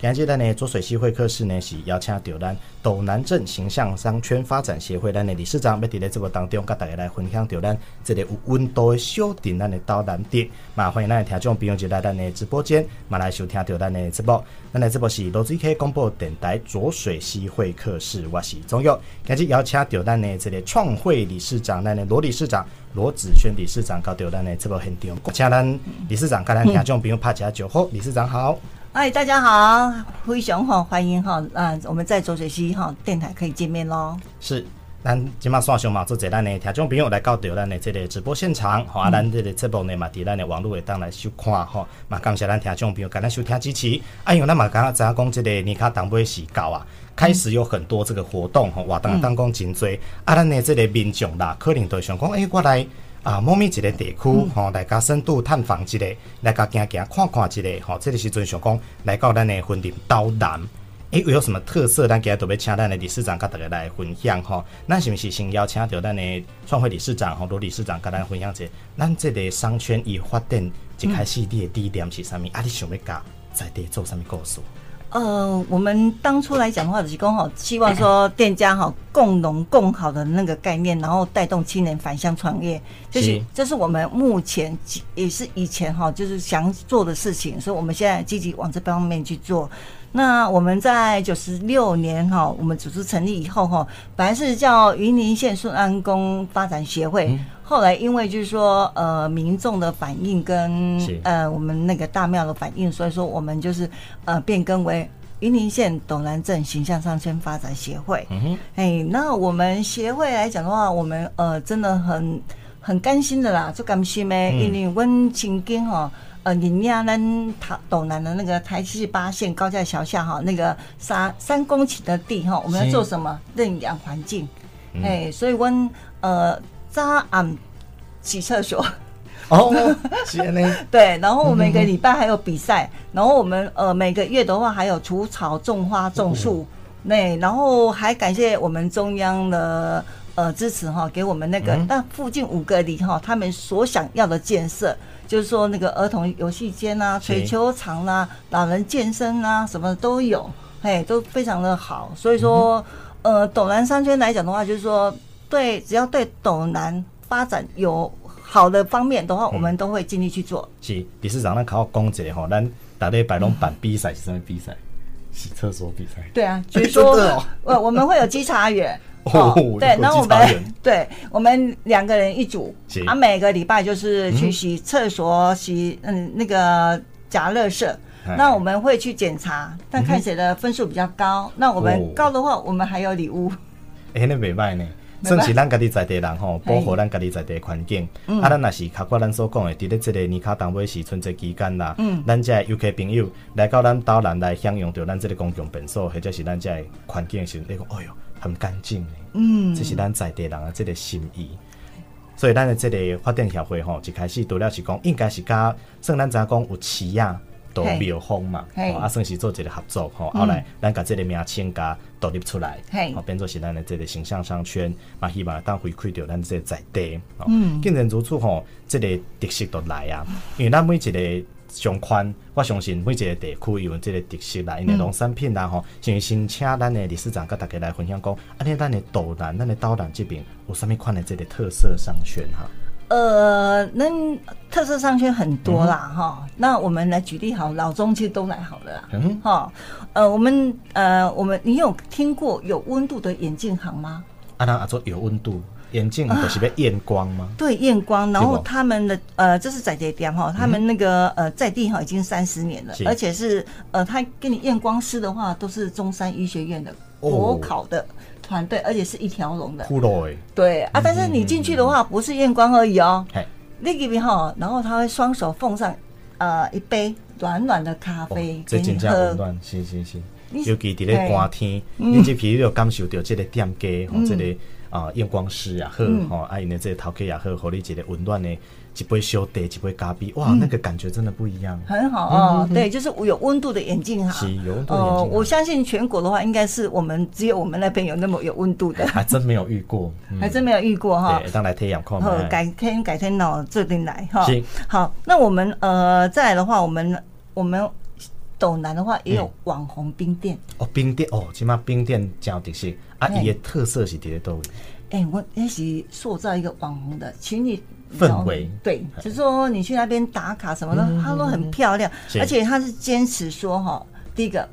今日咱的浊水溪会客室呢，是邀请到咱斗南镇形象商圈发展协会咱的理事长，要伫咧节目当中，甲大家来分享到咱这个有温度的小店，咱的斗南店。嘛，欢迎咱的听众朋友就来咱的直播间，嘛来收听到咱的直播。咱的直播是罗水溪广播电台浊水溪会客室，我是钟佑。今日邀请到咱的这个创会理事长，咱的罗理事长罗子轩理事长，到到咱的直播现场，请咱理事长甲咱听众朋友拍一下招呼。理事长好。嗨，大家好，非常好，欢迎哈，嗯，我们在浊水溪哈电台可以见面喽。是，咱今麦线上嘛，做者咱的听众朋友来到到咱的这个直播现场，好、嗯、啊，咱这个节目呢嘛，伫咱的网络会当来收看哈，嘛感谢咱听众朋友，感咱收听支持。哎呦，那么刚刚知影讲这个年卡当尾是到啊，开始有很多这个活动哈，活动当讲真多，嗯、啊，咱的这个民众啦，可能都想讲，哎，我来。啊，某咪一个地区吼，来甲深度探访一个，来甲行行看看一个，吼，这个时阵想讲来到咱的分店斗南，诶，有什么特色？咱今日都要请咱的理事长甲大家来分享吼。咱是不是先邀请到咱的创会理事长吼，罗理事长甲咱分享一下，咱这个商圈一发展一开始你的第一点是啥物？啊，你想要甲在地做啥物故事？呃，我们当初来讲的话，就是讲好，希望说店家哈共荣共好的那个概念，然后带动青年返乡创业，就是。这是我们目前也是以前哈就是想做的事情，所以我们现在积极往这方面去做。那我们在九十六年哈，我们组织成立以后哈，本来是叫云林县顺安宫发展协会，嗯、后来因为就是说呃民众的反应跟呃我们那个大庙的反应，所以说我们就是呃变更为云林县斗南镇形象商圈发展协会。嗯哼，哎，那我们协会来讲的话，我们呃真的很很甘心的啦，就甘心咩，因为温情经哈。呃，你呀，咱台斗南的那个台七八线高架桥下哈，那个三三公顷的地哈，我们要做什么？认养环境，哎、嗯，所以我们呃扎俺洗厕所。哦，对，然后我们每个礼拜还有比赛，嗯、然后我们呃每个月的话还有除草、种花、种树，那、嗯、然后还感谢我们中央的呃支持哈，给我们那个那、嗯、附近五个里哈，他们所想要的建设。就是说，那个儿童游戏间啊，水球场啊，老人健身啊，什么都有，嘿，都非常的好。所以说，嗯、呃，斗南商圈来讲的话，就是说，对，只要对斗南发展有好的方面的话，嗯、我们都会尽力去做。是，理事长，那考公姐哈，咱打的白龙板比赛是什么比赛？洗厕所比赛。对啊，就是说，呃、哦，我们会有稽查员。哦，对，那我们 对，我们两个人一组，啊，每个礼拜就是去洗厕所、洗嗯那个夹垃圾，那我们会去检查，但看谁的分数比较高，那我们高的话，我们还有礼物。哎，那没卖呢，算是咱家己在地人吼，保护咱家己在地环境。啊，咱若是包括咱所讲的，伫咧即个年卡当尾是春节期间啦，嗯，咱遮游客朋友来到咱岛南来享用着咱即个公共便所，或者是咱这环境的时候，你讲，哎哟。很干净，嗯，这是咱在地人的即个心意，所以咱的即个发展协会吼，一开始除了是讲，应该是甲算咱知影讲有市啊，都庙方嘛，啊，算是做一个合作吼，后来咱甲即个名称甲独立出来，哦，变做是咱的这个形象商圈，嘛希望当回馈到咱这个在地，嗯，既然如此吼，这个特色都来啊，因为咱每一个。商圈，我相信每一个地区有这个特色啦，因为农产品啦吼，先先请咱的理事长跟大家来分享讲，啊，你咱的斗南，咱的斗南这边有啥物款的这个特色商圈哈？呃，那特色商圈很多啦哈、嗯，那我们来举例好，老中其实都来好了啦，嗯哈，呃，我们呃，我们你有听过有温度的眼镜行吗？啊，那啊做有温度。眼镜都是被验光吗？啊、对，验光。然后他们的呃，这是在地店哈，他们那个呃在地哈已经三十年了，而且是呃，他给你验光师的话都是中山医学院的国考的团队，而且是一条龙的。对啊，但是你进去的话不是验光而已哦。那个哈，然后他会双手奉上呃一杯暖暖的咖啡给你喝。行行行，尤其在咧寒天，你这皮有感受到这个店家和这个。啊，验光师也好，吼，阿姨呢这头壳也好，和你一个温暖的一杯小茶，一杯咖啡，哇，那个感觉真的不一样，很好啊。对，就是有温度的眼镜哈。是有温度的眼镜。我相信全国的话，应该是我们只有我们那边有那么有温度的，还真没有遇过，还真没有遇过哈。对，当来体验看看。改天改天哦，这边来哈。行好，那我们呃再来的话，我们我们斗南的话也有网红冰店。嗯、哦，冰店哦，起码冰店真有特色啊！伊的特色是伫咧倒位？哎、欸，我也是塑造一个网红的，请你氛围。对，就是说你去那边打卡什么的，它、嗯、都很漂亮，而且他是坚持说哈，第一个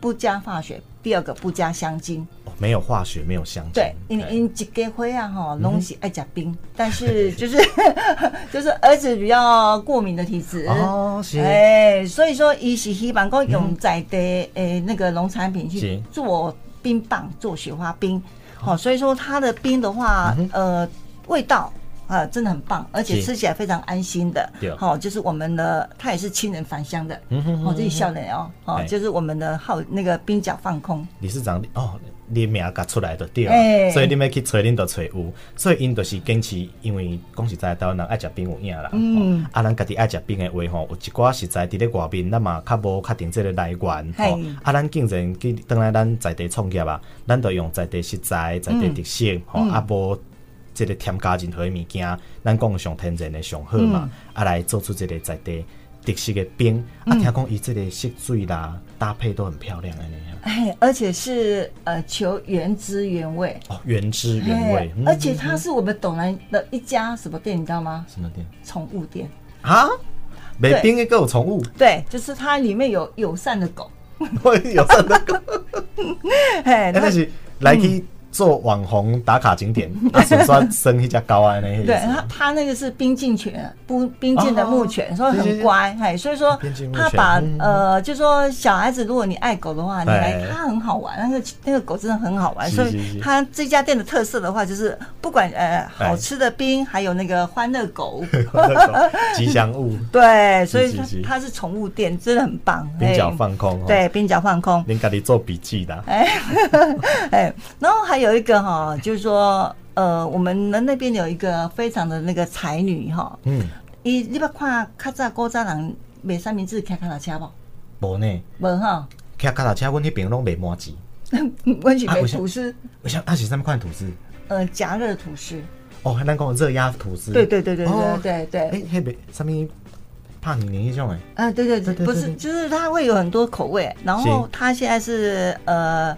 不加化学。第二个不加香精，哦，没有化学，没有香精。对，因因一个会啊哈，东西爱加冰，但是就是 就是儿子比较过敏的体质。哦，是，哎，所以说伊是希望讲用在地诶那个农产品去做冰棒，做雪花冰，好，所以说它的冰的话，呃，味道。啊，真的很棒，而且吃起来非常安心的。好、哦，就是我们的，它也是亲人返乡的。嗯哼，哦，这里笑脸哦，哦，就是我们的号那个冰角放空。理事长哦，你名甲出来就对，欸、所以你要去找恁都找有，所以因都是坚持，因为讲实在，台湾人爱食冰有影啦。嗯，啊，咱家己爱食冰的话吼，有一寡实在伫咧外面，咱嘛较无确定即个来源。吼，啊，咱竟然去当来咱在地创业啊，咱就用在地食材、在地特色，吼、嗯，啊无。即个添加任何的物件，咱讲上天然的上好嘛，嗯、啊来做出这个在地特色的冰，嗯、啊听讲伊即个色水啦搭配都很漂亮的那样，哎，而且是呃求原汁原味哦，原汁原味，而且它是我们董南的一家什么店，你知道吗？什么店？宠物店啊？每边一个有宠物？对，就是它里面有友善的狗，友善的狗，哎，那是来去。嗯做网红打卡景点，他只算生一家高安那些。对，他他那个是冰浸犬，不冰浸的牧犬，所以很乖，哎，所以说他把呃，就说小孩子，如果你爱狗的话，你来他很好玩，那个那个狗真的很好玩，所以他这家店的特色的话，就是不管呃好吃的冰，还有那个欢乐狗，吉祥物。对，所以他他是宠物店，真的很棒。冰角放空，对，冰角放空，您赶紧做笔记的。哎，哎，然后还。有一个哈，就是说，呃，我们的那边有一个非常的那个才女哈，嗯，你你不看较早古早人卖三明治开卡拉车不？无呢，无哈，开卡拉车，阮那边拢卖麻糬，阮是卖吐司，我想它是什么款吐司？呃，加热吐司。哦，还能讲热压吐司？对对对对对对对。哎，那边什么帕尼尼那种哎？啊，对对对，不是，就是它会有很多口味，然后它现在是呃。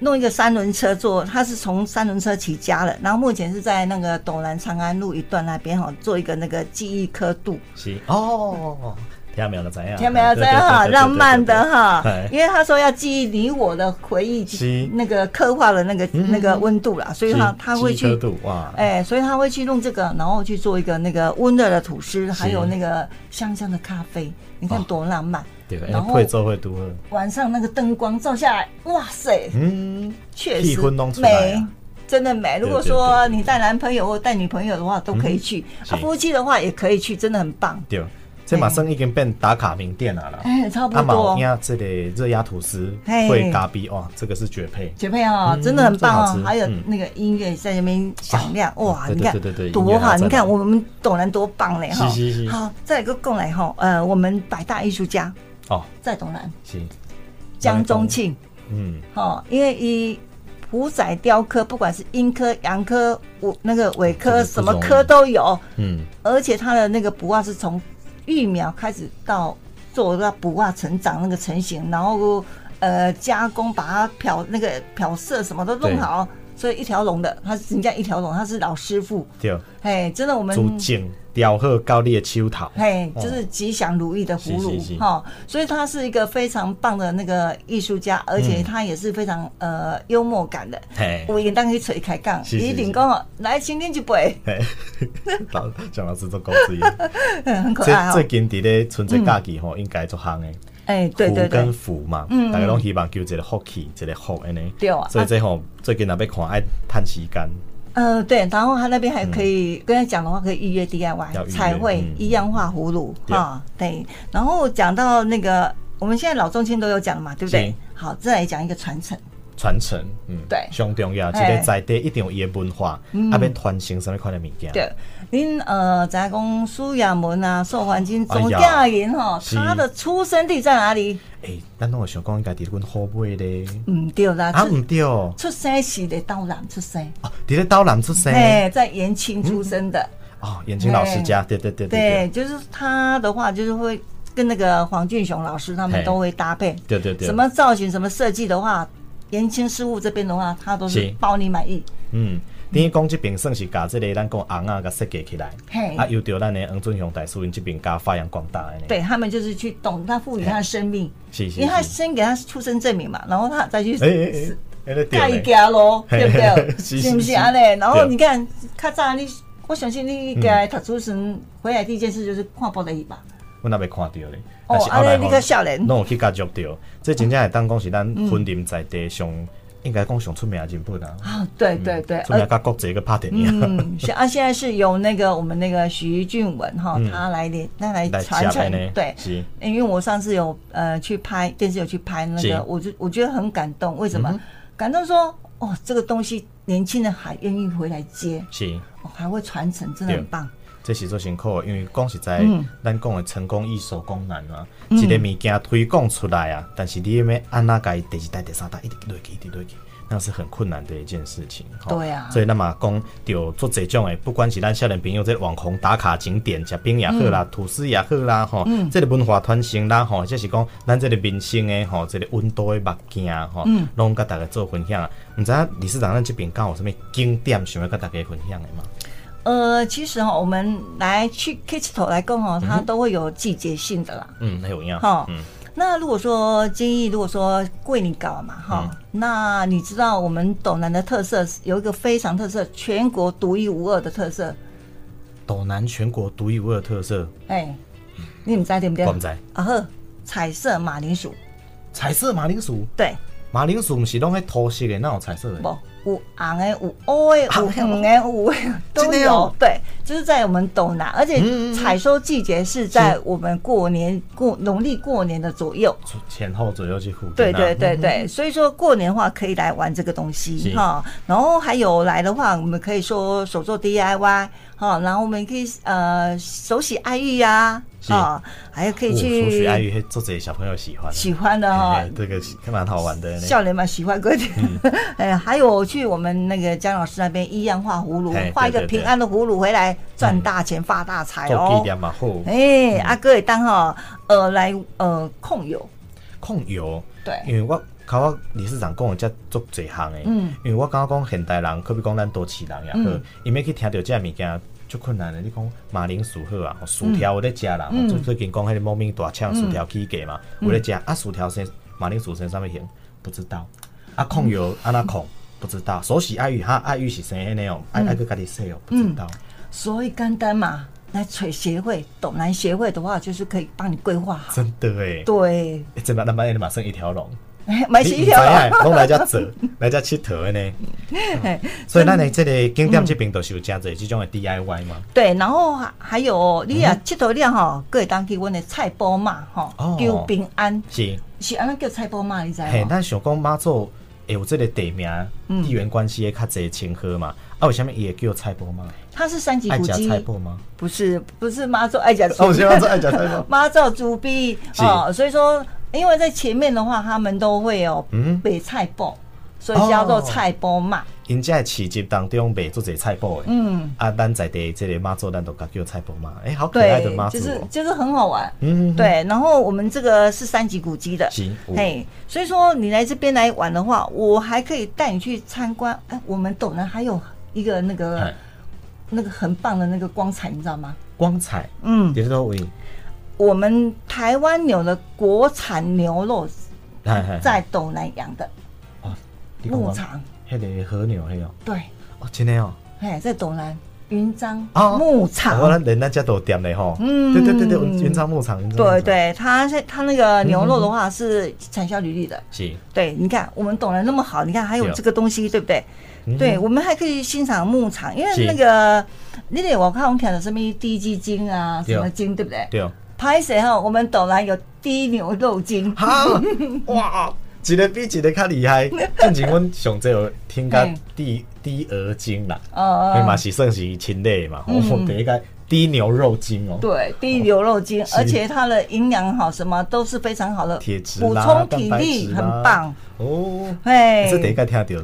弄一个三轮车坐，他是从三轮车起家的，然后目前是在那个斗南长安路一段那边哈，做一个那个记忆刻度。是哦，听没有了怎样？听没有怎样哈，浪漫的哈，因为他说要记忆你我的回忆，那个刻画了那个那个温度啦，所以他他会去哇，哎，所以他会去弄这个，然后去做一个那个温热的吐司，还有那个香香的咖啡，你看多浪漫。然后会做会多。晚上那个灯光照下来，哇塞，嗯，确实美，真的美。如果说你带男朋友或带女朋友的话，都可以去。啊，夫妻的话也可以去，真的很棒。对，这马上已经变打卡名店了啦。哎，差不多。你看这里热压吐司会咖比哇，这个是绝配，绝配哦，真的很棒哦。还有那个音乐在那边响亮，哇，你看多好！你看我们斗南多棒嘞哈。好，再来一个过来哈，呃，我们百大艺术家。哦，在东南。是江中庆，嗯，好，因为以虎仔雕刻，不管是阴科、阳科、我那个尾科，什么科都有，嗯，而且它的那个卜袜是从育苗开始到做到卜袜成长那个成型，然后呃加工，把它漂那个漂色什么都弄好，所以一条龙的，他是人家一条龙，他是老师傅，对，哎，真的我们。雕刻高丽的秋桃，嘿，就是吉祥如意的葫芦哈，所以他是一个非常棒的那个艺术家，而且他也是非常呃幽默感的。嘿，我应当可以吹开杠，一定讲哦，来请你一杯。老蒋老师做公司也 很可爱。最近伫咧春节假期吼，应该做行诶。哎，对对对，福跟福嘛，大家拢希望求一个福气，一个福安尼。对啊，所以这吼最近那边看爱探时间。呃，对，然后他那边还可以跟他讲的话，可以预约 DIY 彩绘一样画葫芦哈，对。然后讲到那个，我们现在老中青都有讲了嘛，对不对？好，再来讲一个传承。传承，嗯，对，上重要，这个在地一定有伊的文化，啊，边传承什么款的物件。对，您呃，在讲苏亚门啊，受环金总家人哈，他的出生地在哪里？哎，咱拢有想讲应该伫阮后背咧。唔对啦，啊唔对，出生是伫斗南出生。哦，伫咧斗南出生。哎，在延庆出生的。哦，延庆老师家，对对对对。对，就是他的话，就是会跟那个黄俊雄老师他们都会搭配。对对对。什么造型、什么设计的话，颜青师傅这边的话，他都是包你满意。嗯。等于讲这边算是把这个咱讲红啊，给设计起来，啊，又着咱的黄俊雄大师因这边加发扬光大的。对他们就是去懂他赋予他的生命，是是是，因为他先给他出生证明嘛，然后他再去盖一家咯，对不对？是不是啊？嘞，然后你看，较早你，我相信你给他读书时回来第一件事就是看玻璃吧。我那没看到嘞。哦，啊，嘞，你个少年，拢有去加入到，这真正系当讲是咱婚林在地上。应该讲上出名的人物啊！啊，对对对，出名加国际一个拍电影。嗯，现啊，现在是由那个我们那个徐俊文哈，他来连，他来传承。对，是。因为我上次有呃去拍电视，有去拍那个，我就我觉得很感动。为什么？感动说，哦，这个东西年轻人还愿意回来接，是，还会传承，真的很棒。这是做辛苦，因为讲实在，咱讲的成功易守功难啊。一个物件推广出来啊，但是你要按哪个第二代、第三代一直落去、一直落去，那是很困难的一件事情。对啊。所以那么讲，就做这种诶，不管是咱少年朋友在网红打卡景点，食饼也好啦，吐司也好啦，吼，这个文化传承啦，吼，就是讲咱这个民生诶，吼，这个温度诶物件，吼，拢跟大家做分享。唔知理事长咱这边刚有什么景点想要跟大家分享的吗？呃，其实哈，我们来去 Kitcheto 来逛哦，它都会有季节性的啦。嗯，那有一样。哈，嗯，那如果说建议，如果说桂林搞嘛，哈，那你知道我们斗南的特色有一个非常特色，全国独一无二的特色。斗南全国独一无二的特色。哎，你们知对不对？我们知。啊呵，彩色马铃薯。彩色马铃薯。对。马铃薯不是拢喺土色的，那种彩色的。不，有红的，有乌的，有红的，有都有。对，就是在我们斗南，而且采收季节是在我们过年过农历过年的左右，前后左右去。对对对对，所以说过年的话可以来玩这个东西哈。然后还有来的话，我们可以说手做 DIY。哈，然后我们可以呃手洗爱玉呀，啊，还有可以去手洗爱玉，做这些小朋友喜欢。喜欢的哈，这个蛮好玩的，笑脸嘛喜欢过点，哎，还有去我们那个姜老师那边一样画葫芦，画一个平安的葫芦回来赚大钱发大财哦，哎，阿哥也当哈呃来呃控油，控油，对，因为我靠我理事长讲我这做这行诶，嗯，因为我刚刚讲现代人，可比讲咱都市人也好，因为去听到这物件。就困难的，你讲马铃薯好啊，薯条我咧食啦，最最近讲迄个猫咪大厂薯条起价嘛，我咧食啊，薯条先马铃薯先上面行，不知道。啊，控油啊那控？不知道，手洗爱玉哈，爱玉是生那种，爱爱个家己洗哦，不知道，所以简单嘛，来找协会，斗南协会的话，就是可以帮你规划好，真的哎，对，真把那把你马上一条龙。买起一条，拢来家走，来家佚佗的呢。所以，咱的这个景点这边都是有加这这种的 DIY 嘛。对，然后还有你啊，佚佗了吼，可会当去阮的菜包嘛，吼，求平安。是是，安尼叫菜包嘛，你知？嘿，咱想讲妈祖有这个地名地缘关系的较侪亲和嘛。啊，为什么也叫菜包嘛？它是三级古迹。菜脯吗？不是，不是妈祖爱家。哦，是妈祖爱家菜包。妈祖主逼啊，所以说。因为在前面的话，他们都会有卖菜脯，所以叫做菜脯嘛。因在市集当中卖做这菜脯的，嗯，啊，咱在地这里妈祖，咱都叫菜脯嘛。哎，好可爱的妈祖，就是就是很好玩，嗯，对。然后我们这个是三级古迹的，行，嘿，所以说你来这边来玩的话，我还可以带你去参观。哎，我们斗南还有一个那个那个很棒的那个光彩，你知道吗？光彩，嗯，也是说为。我们台湾有的国产牛肉，在斗南养的牧场，那个和牛还有对。哦，真的哦，哎，在斗南云章牧场，我人家家都店的哈，嗯，对对对对，云章牧场，对对，他他那个牛肉的话是产销履历的，是，对，你看我们斗南那么好，你看还有这个东西，对不对？对，我们还可以欣赏牧场，因为那个你得我看我们看的什么低基金啊，什么金，对不对？对。拍摄哈，我们斗南有低牛肉精，好哇，一个比一个较厉害。正经阮上这有听讲低低鹅精啦，哦哦，嘛是算是亲类嘛。我 第一个低牛肉精哦，对，低牛肉精，哦、而且它的营养好，什么都是非常好的，铁质补充体力，很棒。哦。嘿，这第一个听到低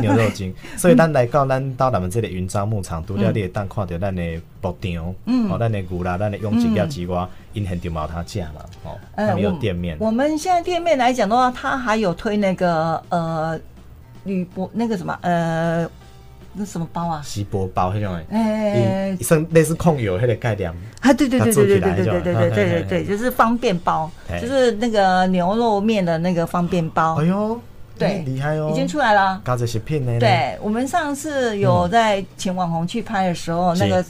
牛肉精，所以咱来到咱到咱们这里云樟牧场，除了你会当看到咱的牧场，嗯，哦，咱的牛啦，咱的养鸡鸭鸡蛙，因很丢毛他价嘛，哦，他们有店面。我们现在店面来讲的话，它还有推那个呃铝箔那个什么呃。那什么包啊？锡箔包那种诶，哎，像类似控油那个概念啊，对对对对对对对对对对对对，就是方便包，就是那个牛肉面的那个方便包。哎呦，对，厉害哦，已经出来了。搞这些片呢？对，我们上次有在请网红去拍的时候，那个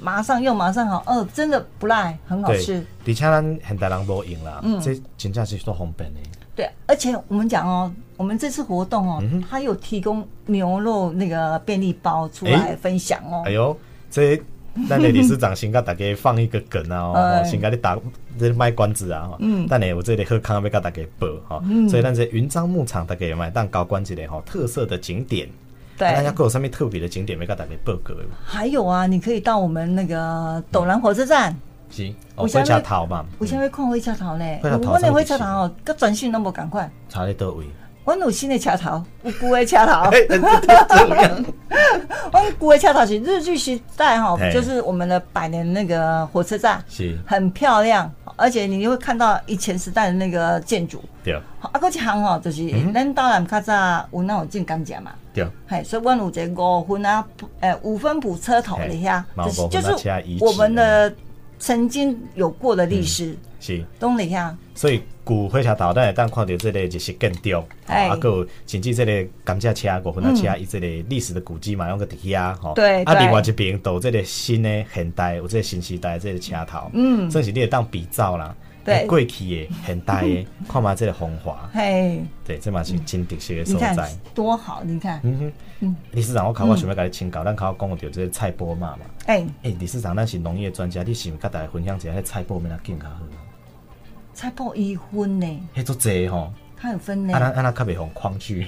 马上用，马上好，哦，真的不赖，很好吃。而且咱现代人无用啦，嗯，这真正是做方便的。对，而且我们讲哦，我们这次活动哦，他有提供牛肉那个便利包出来分享哦。哎呦，这那你理事长先给大家放一个梗啊，哦，先给你打这卖关子啊，嗯，但呢，我这里喝康要给大家报哈，所以咱这云漳牧场大家有卖但高关子的哈，特色的景点，对，大家各有上面特别的景点没给大家报告。还有啊，你可以到我们那个斗南火车站。是，火车头嘛？为什么看火车头呢？我那火车头哦，佮转讯拢无共款。差在倒位？阮有新的车头，有旧的车头。阮旧 的车头是日据时代哈，就是我们的百年那个火车站，是很漂亮，而且你会看到以前时代的那个建筑。对。啊，搁一项哦，就是咱当然较早有那种进甘蔗嘛。对。嘿，所以阮有这五分啊，诶，五分埔车头的遐，就是我们的。曾经有过的历史、嗯、是。所以古火车头，咱会当看到这个就是建筑，啊，还有甚至这个甘蔗车、五分的车，伊这个历史的古迹嘛，用个伫遐吼。对。啊，另外一边都这个新的现代，有这个新时代这个车头，嗯，算是你会当比照啦。对。过去的现代的，看嘛这个风华。嘿。对，这嘛是真特色的所在。多好，你看。嗯哼。嗯。理事长，我考我想要甲你请教，咱考讲到这个菜脯嘛嘛。哎哎，理事长，咱是农业专家，你是不是跟大家分享一下，迄菜脯咩那更较好？菜脯一分呢？迄做济吼，它有分呢。啊，那啊，那较袂互框去，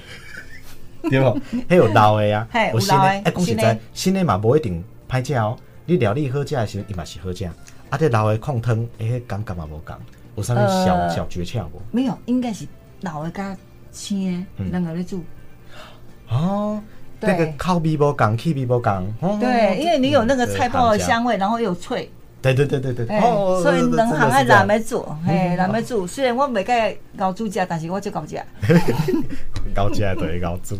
对不？迄有老的呀，有新的。哎，讲实在，新的嘛无一定歹食哦。你料理好食的时候，伊嘛是好食。啊，这老的控汤，哎，感觉嘛无共。有啥物小小诀窍无？没有，应该是老的加青的两个咧煮。哦。那个口味不同，气味不同。对，因为你有那个菜脯的香味，然后又脆。对对对对对。哦，所以两行爱难没做，嘿，难没做。虽然我没盖熬煮家，但是我就 搞家。搞家对熬煮，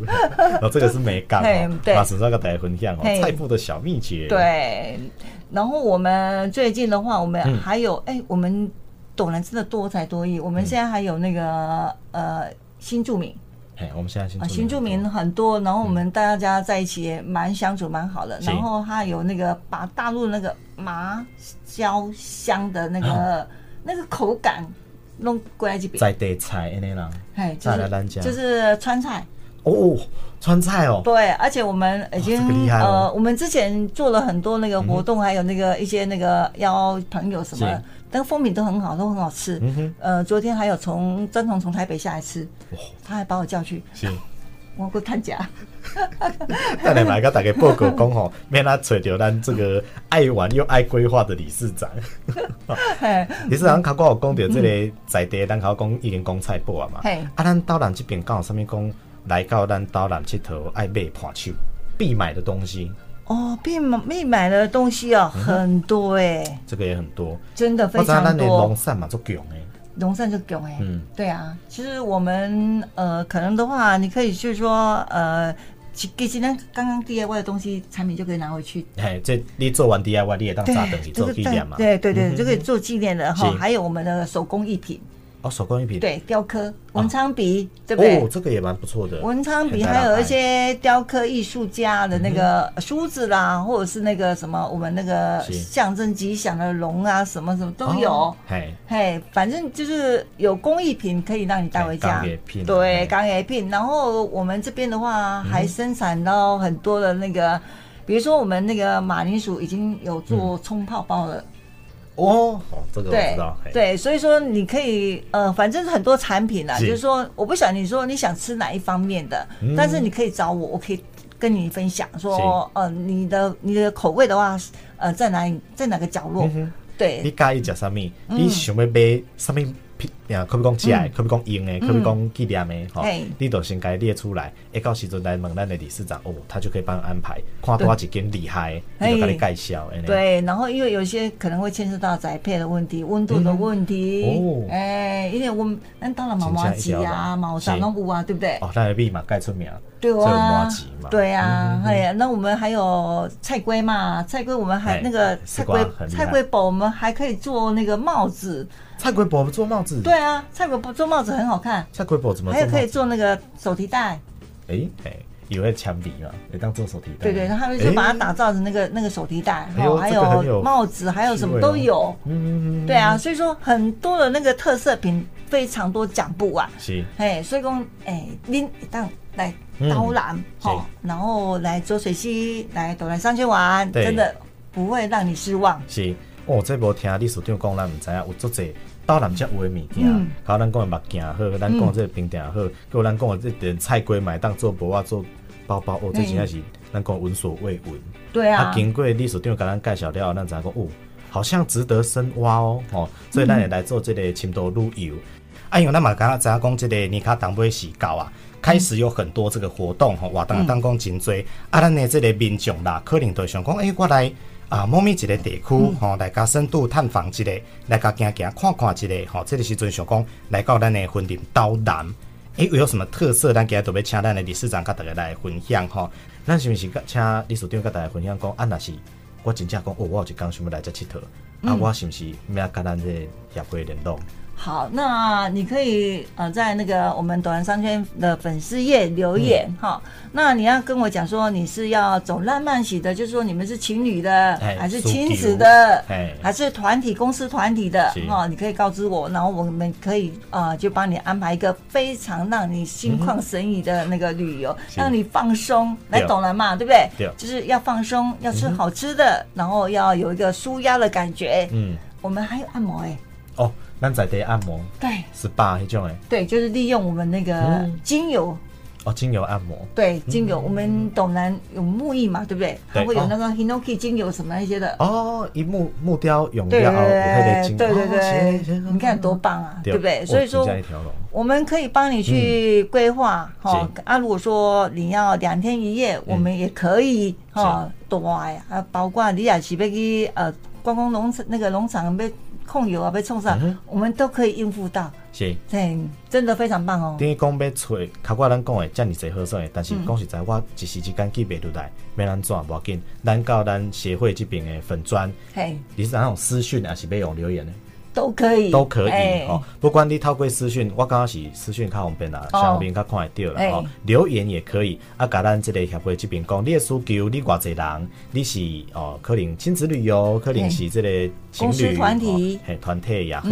哦，这个是没讲。对。马上再跟大家分享哦，菜谱的小秘诀。对。然后我们最近的话，我们还有哎，我们董人真的多才多艺。我们现在还有那个呃新住民。哎，我们现在新新住民很多，然后我们大家在一起也蛮相处蛮好的。然后他有那个把大陆那个麻椒香的那个那个口感弄过来这边。在地菜那啦，哎，就是就是川菜哦，川菜哦。对，而且我们已经呃，我们之前做了很多那个活动，还有那个一些那个邀朋友什么。但风评都很好，都很好吃。嗯哼，呃，昨天还有从专程从台北下来吃，他还把我叫去。是，我过探家。再来买个大家报告讲吼，免他找到咱这个爱玩又爱规划的理事长。理事长刚刚有讲到这个在地，咱刚刚讲已经讲菜脯啊嘛。嘿，啊，咱岛南这边刚好上面讲来到咱岛南佚佗爱买伴手必买的东西。哦，必买必买的东西哦，很多哎，这个也很多，真的非常多。龙扇嘛，就囧哎，龙扇就囧哎，嗯，对啊，其实我们呃，可能的话，你可以就是说呃，其实呢，刚刚 DIY 的东西产品就可以拿回去。哎，这你做完 DIY，你也当炸等去做纪念嘛？对对对，就可以做纪念的哈。还有我们的手工艺品。哦，手工艺品对雕刻文昌笔，对不对？哦，这个也蛮不错的。文昌笔还有一些雕刻艺术家的那个梳子啦，或者是那个什么，我们那个象征吉祥的龙啊，什么什么都有。嘿，嘿，反正就是有工艺品可以让你带回家。对，工艺品。然后我们这边的话，还生产到很多的那个，比如说我们那个马铃薯已经有做冲泡包了。哦，哦，这个我知道。对，所以说你可以，呃，反正很多产品啦，就是说，我不晓得你说你想吃哪一方面的，嗯、但是你可以找我，我可以跟你分享说，呃，你的你的口味的话，呃，在哪里，在哪个角落？嗯、对，你介意食啥物？你想要买啥物？呀，可比讲食的，可比讲用的，可比讲纪念的，吼，你都先该列出来，哎，到时阵来问咱的理事长，哦，他就可以帮你安排，看多少几间厉害，就给你介绍。对，然后因为有些可能会牵涉到宅配的问题、温度的问题，哦，哎，因为我们咱当然毛毛鸡啊、毛沙龙布啊，对不对？哦，那个密码盖出名，对啊，对啊，哎呀，那我们还有菜龟嘛，菜龟我们还那个菜龟菜龟宝，我们还可以做那个帽子。菜龟宝做帽子，对啊，菜龟婆做帽子很好看。菜龟婆怎么？还有可以做那个手提袋。哎哎，有个铅笔嘛，也当做手提袋。对对，他们就把它打造成那个那个手提袋，然后还有帽子，还有什么都有。嗯嗯对啊，所以说很多的那个特色品非常多讲不完。是。哎，所以讲哎，您当来导览好，然后来浊水溪来斗南商圈玩，真的不会让你失望。是。哦，这无听理事长讲，咱唔知啊有足侪导览遮有诶物件，好，咱讲诶目镜好，咱讲即个冰店好，有咱讲诶即点菜龟买当做包啊做包包，哦，这真正是咱讲闻所未闻。对啊。啊，经过理事长甲咱介绍了，咱知影讲哦，好像值得深挖哦，哦，所以咱会来做即个深度旅游。啊，因为咱嘛刚刚知影讲这个年卡当尾是到啊，开始有很多这个活动吼，活动当讲真多，啊，咱诶这个民众啦，可能都想讲，诶，我来。啊，某咪一个地区吼，来甲深度探访一下，来甲行行看看一下，吼，这个时阵想讲来到咱的婚林岛南，诶、欸，有什么特色？咱今日都要请咱的理事长甲大家来分享吼。咱是不是请理事长甲大家分享讲，啊，若是我真正讲，哦，我有一工想要来遮佚佗，啊，我是不是要甲咱这协会联络？好，那你可以呃在那个我们抖音商圈的粉丝页留言哈、嗯。那你要跟我讲说你是要走浪漫型的，就是说你们是情侣的，还是亲子的，还是团体公司团体的哈？你可以告知我，然后我们可以啊、呃、就帮你安排一个非常让你心旷神怡的那个旅游，让你放松来懂了嘛，对不对？对，就是要放松，要吃好吃的，然后要有一个舒压的感觉。嗯，我们还有按摩哎、欸。哦。咱在地按摩，对，SPA 那种诶，对，就是利用我们那个精油，哦，精油按摩，对，精油，我们斗南有木艺嘛，对不对？还会有那个 Hinoki 精油什么那些的。哦，一木木雕用料，对对对对，你看多棒啊，对不对？所以说，我们可以帮你去规划哈。啊，如果说你要两天一夜，我们也可以哈，多呀，啊，包括你也是要去呃观光农场那个农场要。控油啊，被冲上，我们都可以应付到。是，对，真的非常棒哦。等于讲要找，卡过咱讲的遮尔侪好耍的，但是讲实在，我一时之间记不住来，没咱怎无要紧，咱到咱协会这边的粉砖，嘿，你是那种私讯还是要用留言的？都可以，都可以、欸、哦。不管你透过私讯，我刚刚是私讯较方便啦，上面较看会到啦哦。留言也可以，啊，甲咱这个协会这边讲，你的需求，你偌济人，你是哦，可能亲子旅游，可能是这个情侣团体，嘿，团体也好。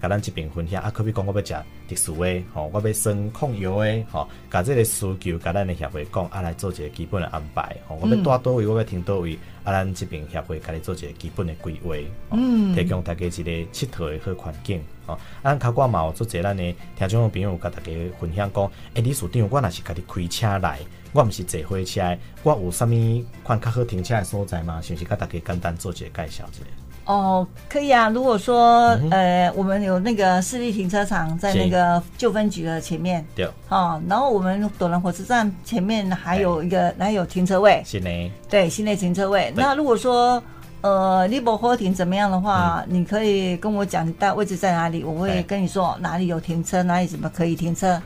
嗯甲咱即边分享啊，可比讲我要食特殊诶，吼，我要生控油诶，吼，甲即个需求，甲咱诶协会讲，啊来做一个基本诶安排，吼，我要带多位，我要停倒位，啊，咱即边协会甲你做一个基本诶规划，嗯，提供大家一个佚佗诶好环境，吼，啊，卡挂嘛有做者咱诶听众朋友甲大家分享讲，诶、欸，理事长，我若是家己开车来，我毋是坐火车，我有啥物款较好停车诶所在吗？是毋是甲大家简单做一个介绍一下？哦，可以啊。如果说、嗯、呃，我们有那个市立停车场在那个旧分局的前面，对，哦，然后我们斗南火车站前面还有一个还有停车位，是呢，对，室内停车位。那如果说呃，你不好停怎么样的话，嗯、你可以跟我讲，你大位置在哪里，我会跟你说哪里有停车，哪里怎么可以停车。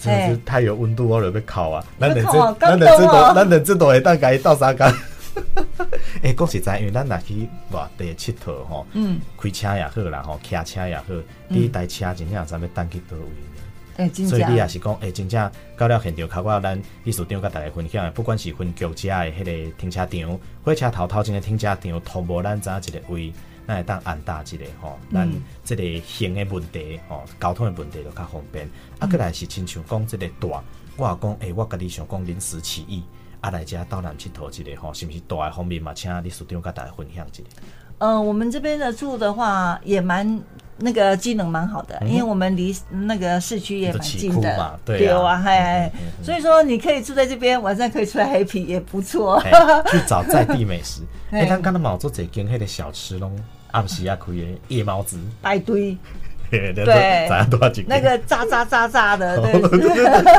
真的是太有温度，我准备烤啊！那等这，那等这朵，那等这朵会大概到啥干？哎，讲实在，因为咱若去外地佚佗吼，嗯，开车也好啦，吼，骑车也好，第一台车真正咱要等去倒位。哎，所以你也是讲，哎，真正到了现场，考过咱理事长甲大家分享的，不管是分局家的迄个停车场，火车头头前的停车场，拖无咱怎一个位，咱会当安搭一个吼，咱这个行的问题吼，交通的问题就较方便。啊，过来是亲像讲这个大，我讲，哎，我甲你想讲临时起意。啊，来家到南佚佗一个吼，是不是大方面嘛？请理事长跟大家分享一下。呃，我们这边的住的话也蛮那个机能蛮好的，因为我们离那个市区也蛮近的，对啊，嗨，所以说你可以住在这边，晚上可以出来 happy 也不错，去找在地美食。哎，刚刚的毛做这间黑的小吃喽，暗时也可以夜猫子排队。对，那个渣渣渣渣的，对，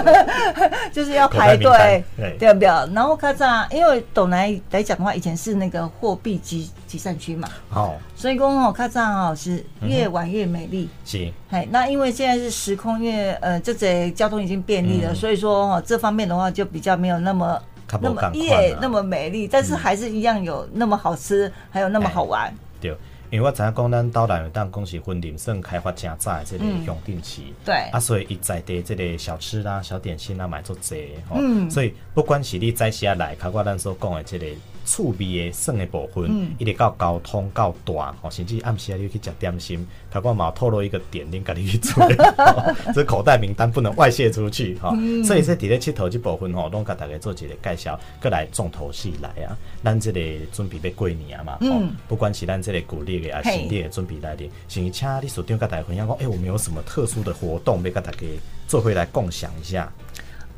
就是要排队，对不对？然后咔嚓，因为斗南来讲的话，以前是那个货币集集散区嘛，哦，所以公哦咔嚓哦是越玩越美丽，是，哎，那因为现在是时空越呃，这这交通已经便利了，所以说哦这方面的话就比较没有那么那么夜那么美丽，但是还是一样有那么好吃，还有那么好玩，对。因为我知影讲，咱岛内有当讲是分林算开发正早的这个乡镇市，对。啊，所以伊在地这个小吃啦、小点心啦，买做侪，嗯，所以不管是你在下来，包括咱所讲的这个。趣味的省的部分，一直到交通到大，吼，甚至暗时啊，你去食点心，他讲嘛透露一个点，恁家己去做，这口袋名单不能外泄出去，哈。所以说，伫咧佚佗这部分，吼，拢甲大家做一个介绍，过来重头戏来啊。咱这个准备要过年啊嘛，吼，不管是咱这个鼓励的啊，新历的准备来的，先请你所长甲大家分享讲，哎、欸，我们有什么特殊的活动，要甲大家做回来共享一下。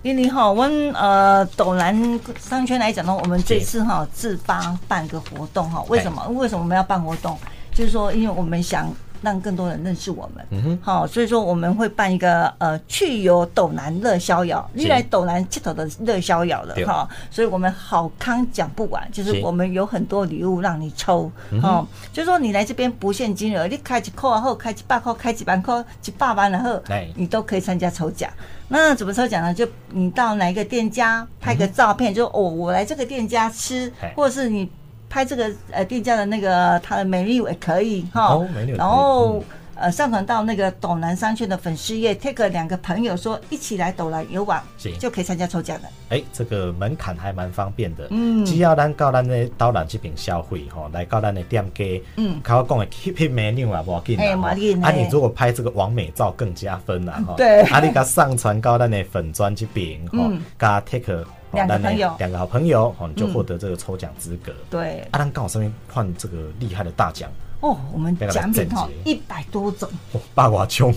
你你好，我们呃斗南商圈来讲呢，我们这次哈自发办个活动哈，为什么？为什么我们要办活动？就是说，因为我们想让更多人认识我们，嗯哼，好，所以说我们会办一个呃去游斗南乐逍遥，历来斗南街头的乐逍遥了哈，所以我们好康讲不完，就是我们有很多礼物让你抽，哦，就是说你来这边不限金额，你开几扣啊，后开几百扣，开几万扣，几百万然后，你都可以参加抽奖。那怎么抽奖呢？就你到哪一个店家拍个照片，就哦，我来这个店家吃，或者是你拍这个呃店家的那个他的美女也可以哈。然后。呃，上传到那个斗南商圈的粉丝页，take 两个朋友说一起来斗南游玩，就可以参加抽奖了。哎、欸，这个门槛还蛮方便的。嗯，只要咱到咱的斗南这边消费吼，来到咱的店家，嗯，靠我讲的 keep it menu 啊，无要紧啊。啊，你如果拍这个完美照更加分啦，哈。对。啊，你甲上传到咱的粉专这边，吼，加 take 两个朋友，两个好朋友，哦，你就获得这个抽奖资格。对。阿当刚好上面换这个厉害的大奖。哦，我们奖品哦一百多种，八卦穷，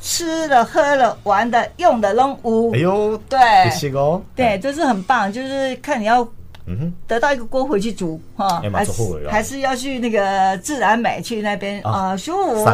吃了喝了玩的用的拢有，哎呦，对，哦，对，这是很棒，就是看你要，嗯，得到一个锅回去煮哈，还是还是要去那个自然美去那边啊，舒服，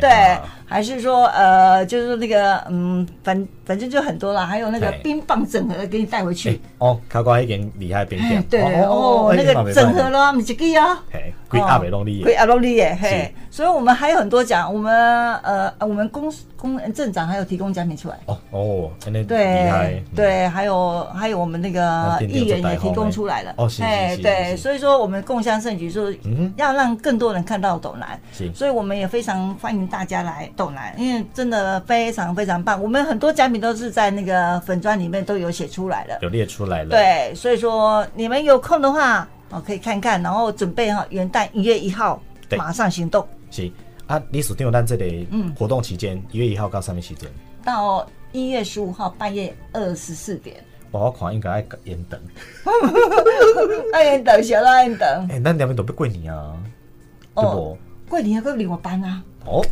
对。还是说，呃，就是那个，嗯，反反正就很多了，还有那个冰棒整合给你带回去。哦，卡关一点厉害冰棒。对哦，那个整合了，不是几个啊？嘿，贵阿美龙利，贵阿龙利耶，嘿。所以我们还有很多奖，我们呃，我们公公镇长还有提供奖品出来。哦哦，对对，还有还有我们那个议员也提供出来了。哦，哎，对，所以说我们共襄盛举，说要让更多人看到斗南。所以我们也非常欢迎大家来。斗南，因为真的非常非常棒。我们很多奖品都是在那个粉砖里面都有写出来了，有列出来了。对，所以说你们有空的话，哦，可以看看，然后准备哈，元旦一月一号马上行动。是啊，你锁定元旦这里嗯活动期间，一月一号到什么时间？到一月十五号半夜二十四点。我看应该爱延等，爱延等，小爱延等。哎，那两边都不过年啊？哦，过年还可以领我班啊？哦。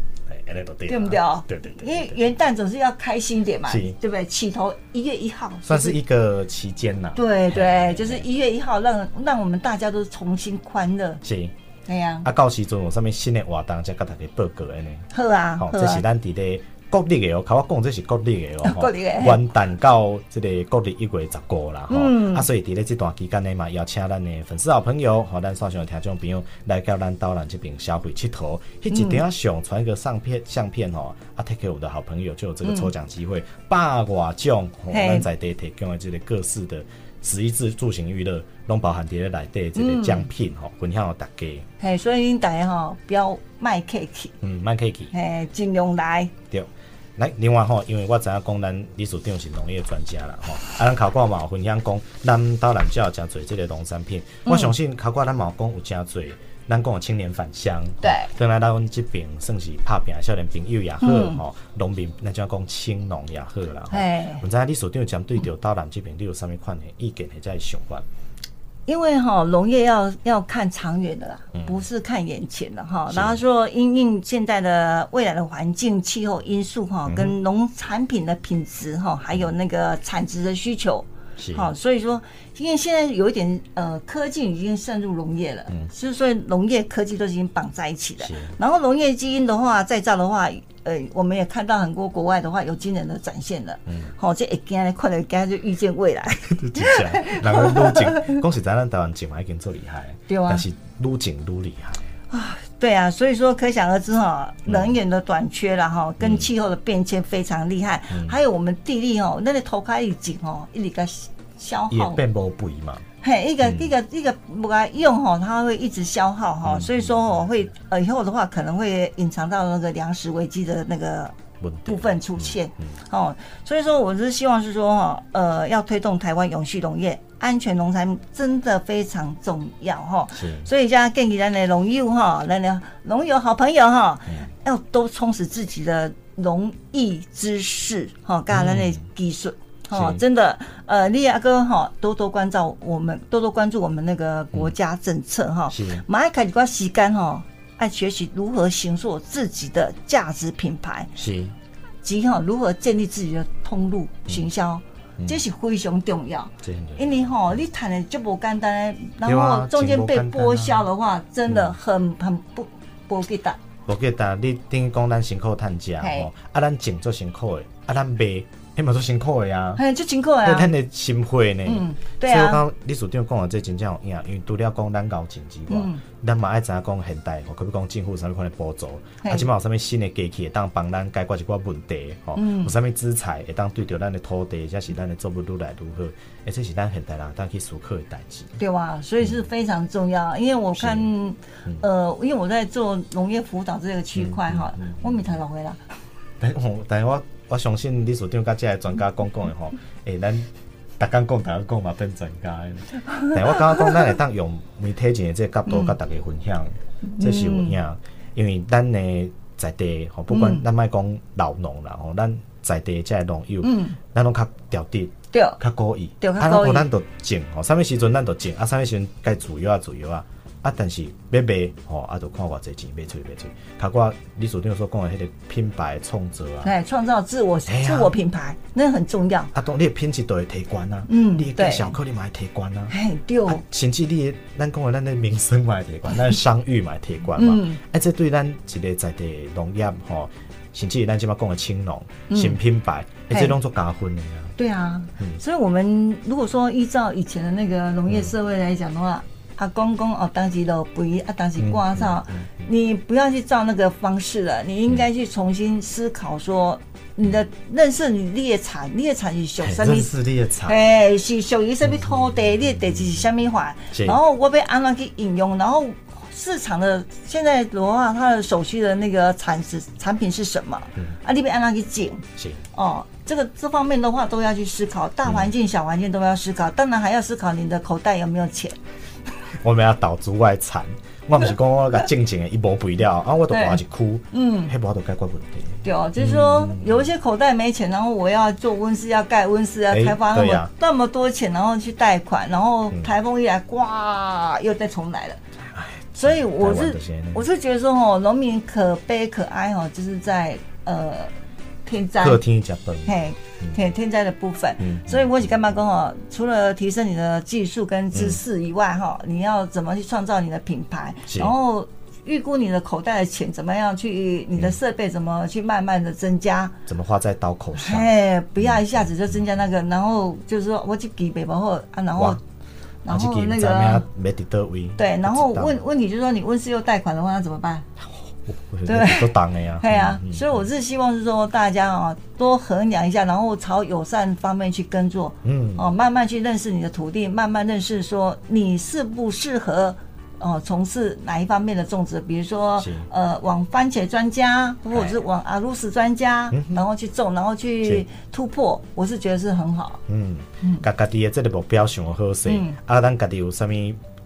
对不对？对对对，因为元旦总是要开心点嘛，对不对？起头一月一号算是一个期间呐。对对，就是一月一号，让让我们大家都重新欢乐。是，对呀。啊，到时阵有啥物新的活动，再甲大家报告的呢。好啊，好，这是咱伫咧。国历的哦，靠我讲这是国历的哦，元旦到即个国历一月十五啦，嗯，啊，所以伫咧这段期间内嘛，邀请咱的粉丝好朋友和咱线上的听众朋友来到咱岛南这边消费佚佗，迄一定要上传一个相片相片哦，啊，take 我的好朋友就有这个抽奖机会，百外种，咱在地提供的这个各式的食衣住行娱乐，拢包含伫咧内底这个奖品吼，分享给大家。嘿，所以大家吼不要卖客气，嗯，卖客气，嘿，尽量来。对。来，另外吼，因为我知影讲咱理事长是农业专家啦吼，啊，咱考官嘛有分享讲，咱到南有诚侪这个农产品，嗯、我相信考官咱嘛有讲有诚侪，咱讲的青年返乡，对，跟来咱这边算是拍拼，少年朋友也好吼，农、嗯、民那叫讲青农也好啦，哎，唔知你所长针对着到咱这边，你有啥物款的意见或者想法？因为哈农业要要看长远的啦，不是看眼前的哈。然后说因应现在的未来的环境、气候因素哈，跟农产品的品质哈，还有那个产值的需求。好，所以说，因为现在有一点呃，科技已经渗入农业了，嗯，所以说农业科技都已经绑在一起了。然后农业基因的话，再造的话，呃，我们也看到很多国外的话有惊人的展现了。嗯，好，这一见快点，刚才就预见未来。然后路景，恭喜 咱咱台湾景嘛已经做厉害，对啊，但是路景路厉害啊。对啊，所以说可想而知哈，能源的短缺了哈，跟气候的变迁非常厉害，还有我们地力哦，那个头开一紧哦，一个消耗。也变不肥嘛。嘿，一个一个一个不该用哈，它会一直消耗哈，所以说我会呃以后的话可能会隐藏到那个粮食危机的那个部分出现哦，所以说我是希望是说哈，呃，要推动台湾永续农业。安全农产品真的非常重要哈，是，所以现在建议咱的农友哈，咱的农友好朋友哈，要多充实自己的农艺知识哈，加咱的技术哈，真的，呃，利亚哥哈，多多关照我们，多多关注我们那个国家政策哈，是，马爱开始关时间哈，爱学习如何形塑自己的价值品牌，是，及哈如何建立自己的通路行销。这是非常重要，因为吼，你谈的就不简单，然后中间被剥削的话，真的很很不不给打。不给打，你等于讲咱辛苦趁食吼，啊，咱种做辛苦的，啊，咱卖。那么做辛苦的呀，嘿，就辛苦呀，咱的心血呢。嗯，对啊。所以我刚理事长讲的这真正有影，因为除了讲咱搞钱之外，咱嘛爱知影讲现代，可比讲政府有啥物款的补助，啊，起码有啥物新的机器会当帮咱解决一寡问题，吼，有啥物资材会当对着咱的土地，或是咱的作物愈来愈好，而且是咱现代人当去思考的代志。对哇，所以是非常重要，因为我看，呃，因为我在做农业辅导这个区块哈，我没太老回来。但我但我。我相信理事长甲这个专家讲讲的吼，诶，咱逐工讲，逐工讲嘛变专家的。但我刚刚讲，咱会当用媒体前的这个角度，甲大家分享，这是有影。因为咱的在地吼，不管咱卖讲老农啦吼，咱在地这个农友，咱拢较调滴，对，较故意，啊，咱咱都种吼，啥物时阵咱都种，啊，啥物时阵该自由啊，自由啊。啊，但是要卖吼，啊，就看偌济钱卖出去，卖出去。他讲理事长所讲的迄个品牌创造啊，哎，创造自我自我品牌，那很重要。啊，当你的品质都会提高啊，嗯，你的小颗粒嘛会提高啊，哎，对。甚至你的咱讲的咱的名声嘛会提悬，咱的商誉嘛会提悬嘛。哎，这对咱一个在地农业吼，甚至咱即马讲的青农新品牌，哎，这拢做加分的呀。对啊，所以我们如果说依照以前的那个农业社会来讲的话。啊，公公哦，当时都不一啊，当时挂上，你不要去照那个方式了，你应该去重新思考说，你的认识你猎产，猎产是属什么？认识猎产，哎，是属于什么土地？你的地址是什么话？然后我被按照去引用，然后市场的现在的话，它的手续的那个产值产品是什么？啊，你被按照去讲，是哦，这个这方面的话都要去思？考，大环境、小环境都要思？考，当然还要思？考你的口袋有没有钱。我们要导足外产，我不是讲我个正经的一无肥料，啊，我都挖一哭，嗯，还无都解决问题。对哦，就是说有一些口袋没钱，然后我要做温室，要盖温室，要开发那么那么多钱，然后去贷款，然后台风一来，呱，又再重来了。所以我是我是觉得说哦，农民可悲可哀哦，就是在呃。天灾，嘿，天天灾的部分，嗯、所以我是干嘛讲哦？除了提升你的技术跟知识以外，哈、嗯，你要怎么去创造你的品牌？然后预估你的口袋的钱怎么样去？你的设备怎么去慢慢的增加？怎么花在刀口上？嘿，不要一下子就增加那个，然后就是说我去给北包货啊，然后然后那个对，然后问问题就是说你温室又贷款的话，那怎么办？对，都挡了呀。对啊，所以我是希望是说大家啊多衡量一下，然后朝友善方面去耕作。嗯，哦，慢慢去认识你的土地，慢慢认识说你适不适合哦从事哪一方面的种植，比如说呃往番茄专家，或者是往阿鲁斯专家，然后去种，然后去突破，我是觉得是很好。嗯。嗯，家家己的这个目标想好势，啊，咱家己有啥物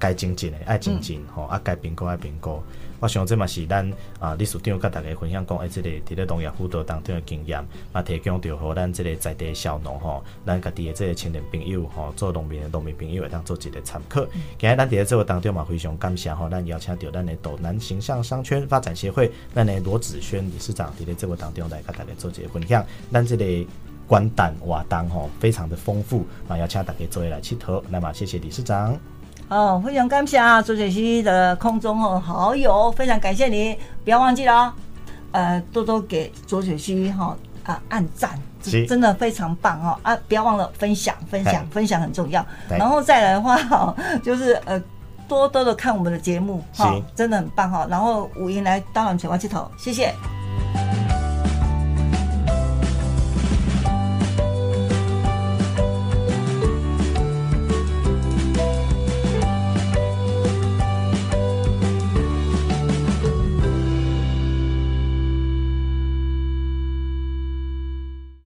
该精进的爱精进，吼，啊该评估爱评估。我想这嘛是咱啊理事长甲大家分享讲，诶，这个伫咧农业辅导当中的经验，嘛提供着互咱这个在地小农吼，咱家己的这个青年朋友吼，做农民的农民朋友会当做一个参考。今日咱伫咧这个当中嘛，非常感谢吼，咱邀请到咱的斗南形象商圈发展协会咱的罗子轩理事长伫咧这个当中来甲大家做一个分享，咱这个。关丹瓦当吼，非常的丰富，啊，邀请大家做一来佚佗。那么，谢谢理事长。哦，非常感谢左水溪的空中哦好友，非常感谢你，不要忘记了哦，呃，多多给左水溪哈啊按赞，真的非常棒哦啊，不要忘了分享，分享，分享很重要。然后再来的话哈，就是呃，多多的看我们的节目哈，真的很棒哈。然后五音来当然全国佚佗，谢谢。